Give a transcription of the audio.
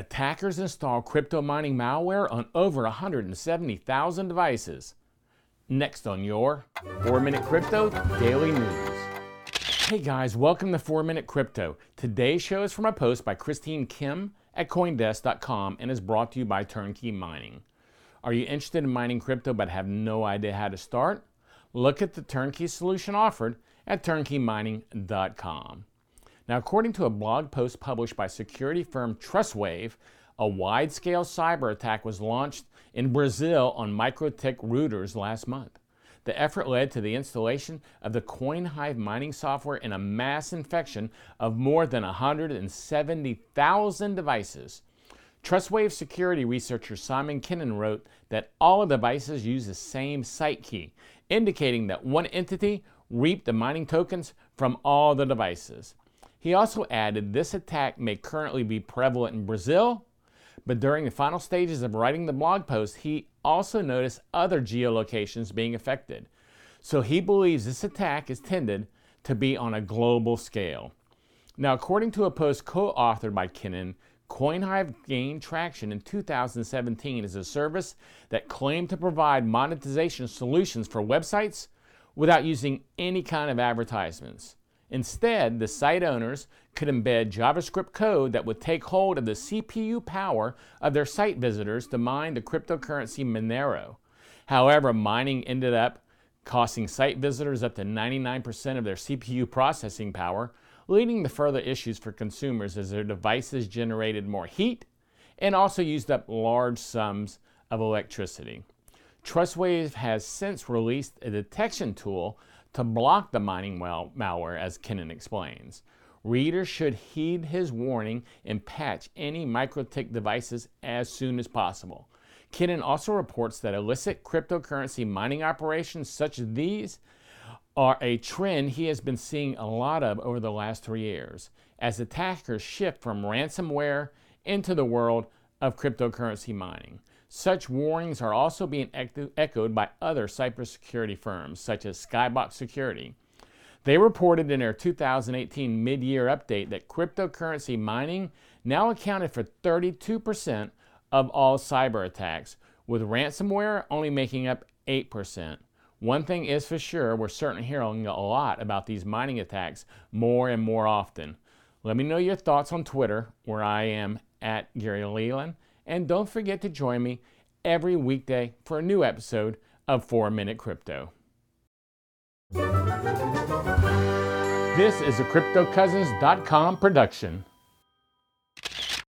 Attackers install crypto mining malware on over 170,000 devices. Next on your 4 Minute Crypto Daily News. Hey guys, welcome to 4 Minute Crypto. Today's show is from a post by Christine Kim at Coindesk.com and is brought to you by Turnkey Mining. Are you interested in mining crypto but have no idea how to start? Look at the turnkey solution offered at turnkeymining.com. Now, according to a blog post published by security firm Trustwave, a wide scale cyber attack was launched in Brazil on MikroTik routers last month. The effort led to the installation of the CoinHive mining software in a mass infection of more than 170,000 devices. Trustwave security researcher Simon Kenin wrote that all the devices use the same site key, indicating that one entity reaped the mining tokens from all the devices. He also added this attack may currently be prevalent in Brazil, but during the final stages of writing the blog post, he also noticed other geolocations being affected. So he believes this attack is tended to be on a global scale. Now, according to a post co authored by Kenin, CoinHive gained traction in 2017 as a service that claimed to provide monetization solutions for websites without using any kind of advertisements. Instead, the site owners could embed JavaScript code that would take hold of the CPU power of their site visitors to mine the cryptocurrency Monero. However, mining ended up costing site visitors up to 99% of their CPU processing power, leading to further issues for consumers as their devices generated more heat and also used up large sums of electricity. Trustwave has since released a detection tool to block the mining mal- malware, as Kenin explains. Readers should heed his warning and patch any MikroTik devices as soon as possible. Kenin also reports that illicit cryptocurrency mining operations such as these are a trend he has been seeing a lot of over the last three years as attackers shift from ransomware into the world of cryptocurrency mining. Such warnings are also being echoed by other cybersecurity firms, such as Skybox Security. They reported in their 2018 mid year update that cryptocurrency mining now accounted for 32% of all cyber attacks, with ransomware only making up 8%. One thing is for sure, we're certainly hearing a lot about these mining attacks more and more often. Let me know your thoughts on Twitter, where I am at Gary Leland. And don't forget to join me every weekday for a new episode of 4 Minute Crypto. This is a CryptoCousins.com production.